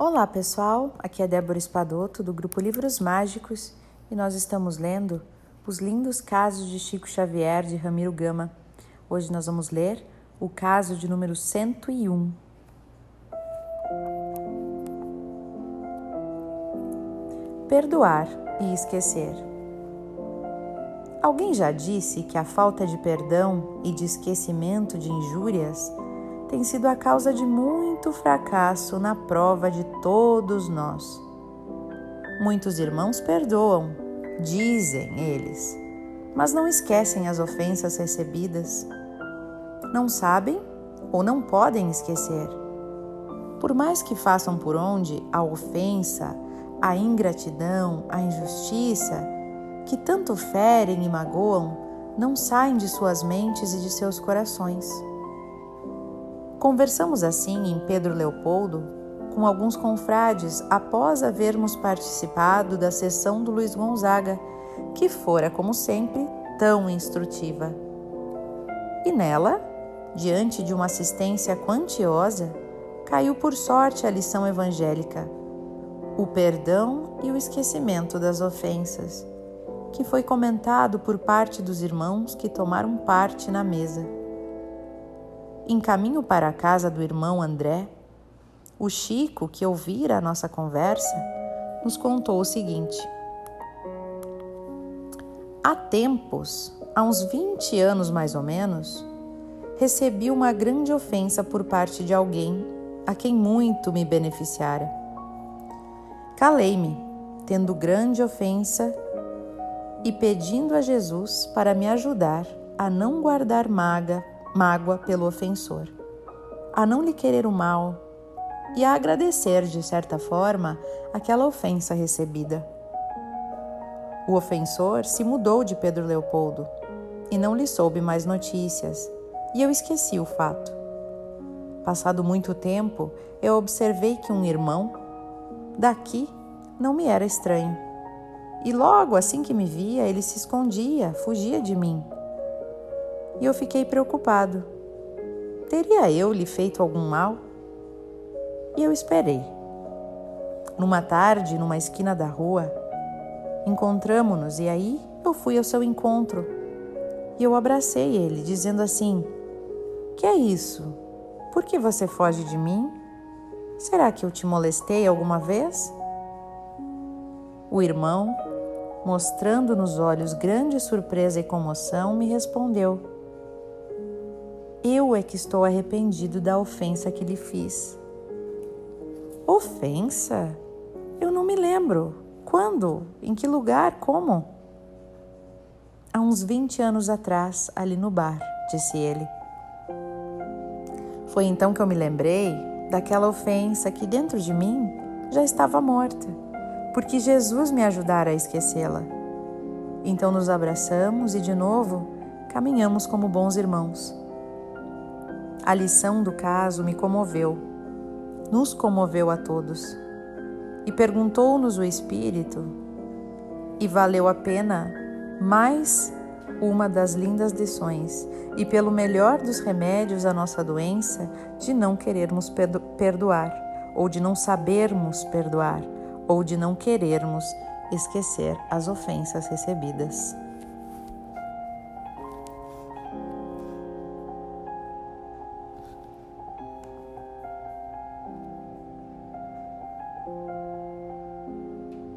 Olá pessoal, aqui é Débora Espadoto do grupo Livros Mágicos e nós estamos lendo Os Lindos Casos de Chico Xavier de Ramiro Gama. Hoje nós vamos ler o caso de número 101. Perdoar e esquecer. Alguém já disse que a falta de perdão e de esquecimento de injúrias tem sido a causa de muito fracasso na prova de todos nós. Muitos irmãos perdoam, dizem eles, mas não esquecem as ofensas recebidas. Não sabem ou não podem esquecer. Por mais que façam por onde a ofensa, a ingratidão, a injustiça, que tanto ferem e magoam, não saem de suas mentes e de seus corações. Conversamos assim em Pedro Leopoldo com alguns confrades após havermos participado da sessão do Luiz Gonzaga, que fora, como sempre, tão instrutiva. E nela, diante de uma assistência quantiosa, caiu por sorte a lição evangélica: o perdão e o esquecimento das ofensas, que foi comentado por parte dos irmãos que tomaram parte na mesa. Em caminho para a casa do irmão André, o Chico, que ouvira a nossa conversa, nos contou o seguinte: Há tempos, há uns 20 anos mais ou menos, recebi uma grande ofensa por parte de alguém a quem muito me beneficiara. Calei-me, tendo grande ofensa e pedindo a Jesus para me ajudar a não guardar maga mágoa pelo ofensor, a não lhe querer o mal e a agradecer, de certa forma, aquela ofensa recebida. O ofensor se mudou de Pedro Leopoldo e não lhe soube mais notícias, e eu esqueci o fato. Passado muito tempo, eu observei que um irmão daqui não me era estranho. E logo assim que me via, ele se escondia, fugia de mim e eu fiquei preocupado. Teria eu lhe feito algum mal? E eu esperei. Numa tarde, numa esquina da rua, encontramo-nos e aí eu fui ao seu encontro. E eu abracei ele, dizendo assim: Que é isso? Por que você foge de mim? Será que eu te molestei alguma vez? O irmão, mostrando nos olhos grande surpresa e comoção, me respondeu: eu é que estou arrependido da ofensa que lhe fiz. Ofensa? Eu não me lembro. Quando? Em que lugar? Como? Há uns 20 anos atrás, ali no bar, disse ele. Foi então que eu me lembrei daquela ofensa que dentro de mim já estava morta, porque Jesus me ajudara a esquecê-la. Então nos abraçamos e de novo caminhamos como bons irmãos. A lição do caso me comoveu, nos comoveu a todos. E perguntou-nos o Espírito, e valeu a pena mais uma das lindas lições, e pelo melhor dos remédios à nossa doença, de não querermos perdoar, ou de não sabermos perdoar, ou de não querermos esquecer as ofensas recebidas.